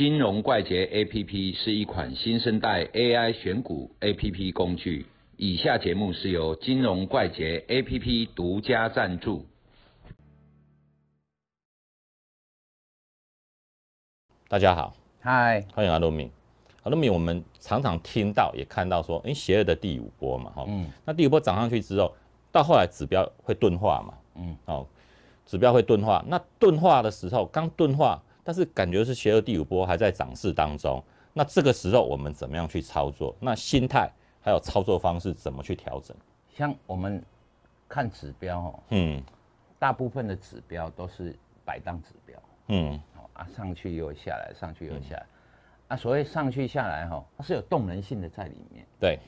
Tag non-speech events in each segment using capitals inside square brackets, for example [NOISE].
金融怪杰 APP 是一款新生代 AI 选股 APP 工具。以下节目是由金融怪杰 APP 独家赞助。大家好，嗨，欢迎阿罗米。阿罗米，我们常常听到也看到说，哎，邪恶的第五波嘛，哈，嗯，那第五波涨上去之后，到后来指标会钝化嘛，嗯，哦，指标会钝化。那钝化的时候，刚钝化，但是感觉是邪恶第五波还在涨势当中。那这个时候我们怎么样去操作？那心态？还有操作方式怎么去调整？像我们看指标哦，嗯，大部分的指标都是摆荡指标，嗯，啊，上去又下来，上去又下来，啊，所谓上去下来哈，它是有动能性的在里面。对，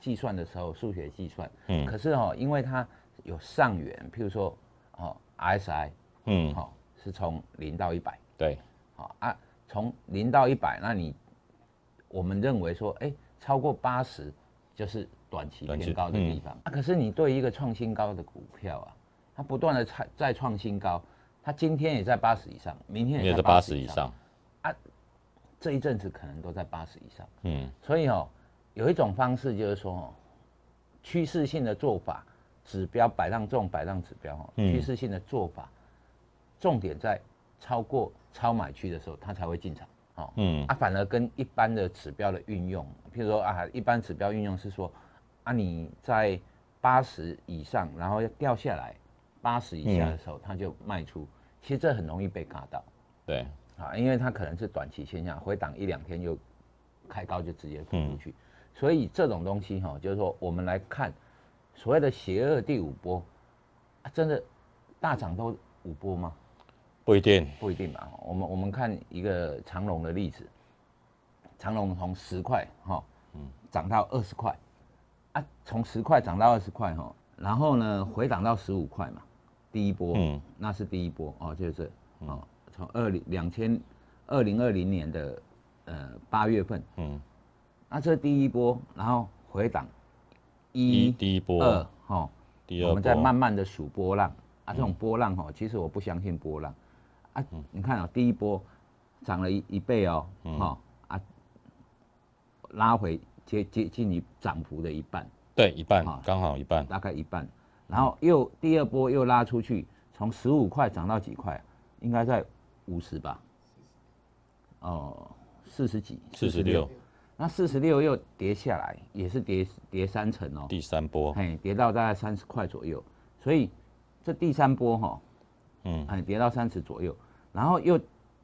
计算的时候数学计算，嗯，可是哦，因为它有上缘，譬如说哦，RSI，嗯，好，是从零到一百，对，好啊，从零到一百，那你我们认为说，哎，超过八十。就是短期偏高的地方。啊，可是你对一个创新高的股票啊，它不断的再再创新高，它今天也在八十以上，明天也在八十以上啊，这一阵子可能都在八十以上，嗯，所以哦，有一种方式就是说，趋势性的做法，指标摆浪这种摆浪指标哦，趋势性的做法，重点在超过超买区的时候，它才会进场。哦，嗯，啊，反而跟一般的指标的运用，譬如说啊，一般指标运用是说，啊，你在八十以上，然后要掉下来八十以下的时候，它就卖出，其实这很容易被嘎到，对，啊，因为它可能是短期现象，回档一两天就开高就直接冲出去，所以这种东西哈，就是说我们来看所谓的邪恶第五波，啊，真的大涨都五波吗？不一定，不一定吧。我们我们看一个长龙的例子，长龙从十块哈，嗯，涨到二十块，啊，从十块涨到二十块哈，然后呢回档到十五块嘛，第一波，嗯，那是第一波哦，就是这，哦，从二零两千二零二零年的呃八月份，嗯，那这第一波，然后回档一，第一波。二，哈，第二，我们在慢慢的数波浪啊，这种波浪哈，其实我不相信波浪。啊，你看啊，第一波涨了一一倍哦，哈啊，拉回接接近于涨幅的一半，对，一半，刚好一半，大概一半，然后又第二波又拉出去，从十五块涨到几块，应该在五十吧，哦，四十几，四十六，那四十六又跌下来，也是跌跌三层哦，第三波，嘿，跌到大概三十块左右，所以这第三波哈。嗯，哎，跌到三十左右，然后又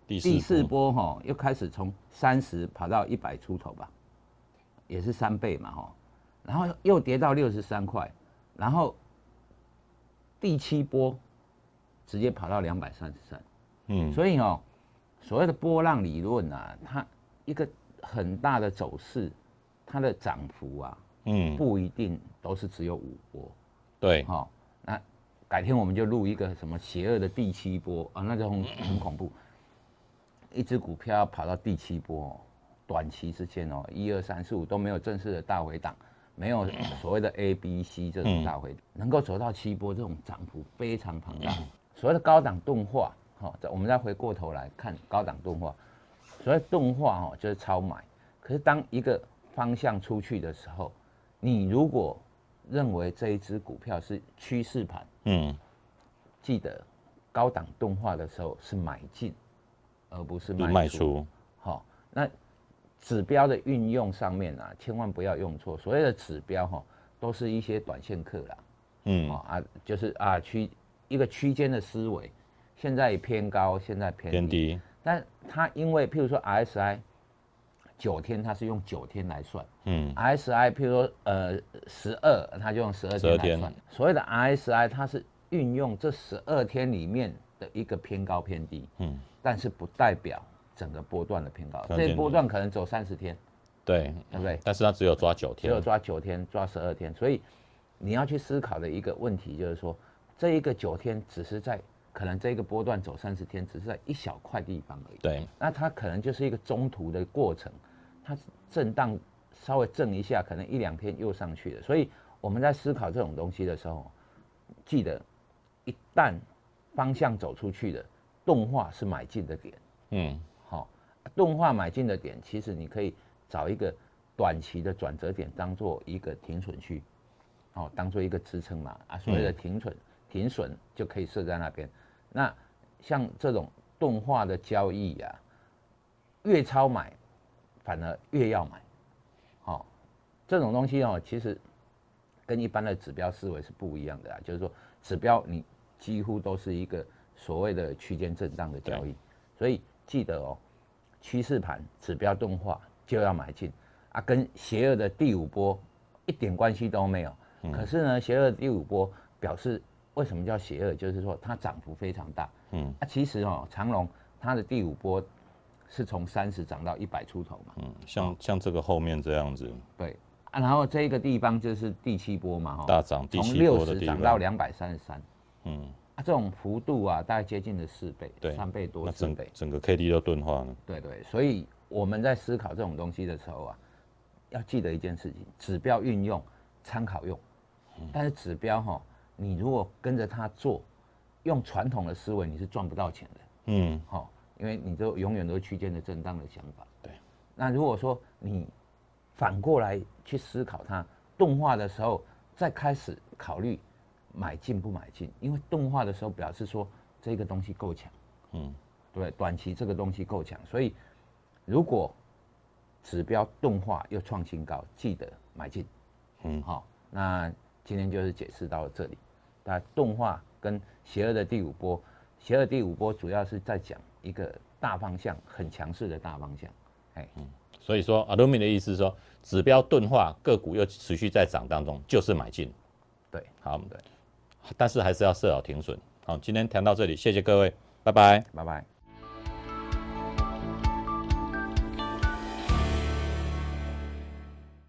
第四波。哈，又开始从三十跑到一百出头吧，也是三倍嘛哈，然后又跌到六十三块，然后第七波直接跑到两百三十三，嗯，所以哦，所谓的波浪理论啊，它一个很大的走势，它的涨幅啊，嗯，不一定都是只有五波，对，哈。改天我们就录一个什么邪恶的第七波啊，那就很 [CLEARS THROAT] 很恐怖。一只股票要跑到第七波，短期之间哦，一二三四五都没有正式的大回档，没有所谓的 [CLEARS THROAT] A、B、C 这种大回，能够走到七波，这种涨幅非常庞大。所谓的高档钝化，哈，我们再回过头来看高档钝化。所谓钝化哦，就是超买。可是当一个方向出去的时候，你如果认为这一只股票是趋势盘，嗯，记得高档动画的时候是买进，而不是卖出。好，那指标的运用上面啊，千万不要用错。所谓的指标哈，都是一些短线客啦，嗯啊，就是啊区一个区间的思维，现在偏高，现在偏低，但它因为譬如说 RSI。九天，它是用九天来算。嗯，RSI，譬如说，呃，十二，它就用十二天来算。所谓的 RSI，它是运用这十二天里面的一个偏高偏低。嗯，但是不代表整个波段的偏高。这波段可能走三十天。对，对不对？但是它只有抓九天。只有抓九天，抓十二天。所以你要去思考的一个问题就是说，这一个九天只是在可能这个波段走三十天，只是在一小块地方而已。对，那它可能就是一个中途的过程。它震荡稍微震一下，可能一两天又上去了。所以我们在思考这种东西的时候，记得一旦方向走出去的动画是买进的点，嗯，好动画买进的点，其实你可以找一个短期的转折点，当做一个停损区，哦，当做一个支撑嘛。啊，所谓的停损，停损就可以设在那边。那像这种动画的交易呀，越超买，反而越要买。好，这种东西哦，其实跟一般的指标思维是不一样的啊。就是说，指标你几乎都是一个所谓的区间震荡的交易，所以记得哦。趋势盘指标钝化就要买进啊，跟邪恶的第五波一点关系都没有。可是呢，邪恶第五波表示为什么叫邪恶？就是说它涨幅非常大。嗯，啊，其实哦，长隆它的第五波是从三十涨到一百出头嘛。嗯，像像这个后面这样子。对啊，然后这个地方就是第七波嘛，哈，大涨，从六十涨到两百三十三。嗯。这种幅度啊，大概接近了四倍，对，三倍多，四倍，整个 K D 都钝化了。对对，所以我们在思考这种东西的时候啊，要记得一件事情：指标运用参考用，但是指标哈，你如果跟着它做，用传统的思维你是赚不到钱的。嗯，好，因为你都永远都是区间的震荡的想法。对，那如果说你反过来去思考它动画的时候，再开始考虑。买进不买进？因为动画的时候表示说这个东西够强，嗯，对，短期这个东西够强，所以如果指标动画又创新高，记得买进，嗯，好，那今天就是解释到这里。那动画跟邪恶的第五波，邪恶第五波主要是在讲一个大方向很强势的大方向，哎，嗯，所以说阿罗米的意思是说，指标钝化，个股又持续在涨当中，就是买进，对，好，对。但是还是要设好停损。好，今天谈到这里，谢谢各位，拜拜，拜拜。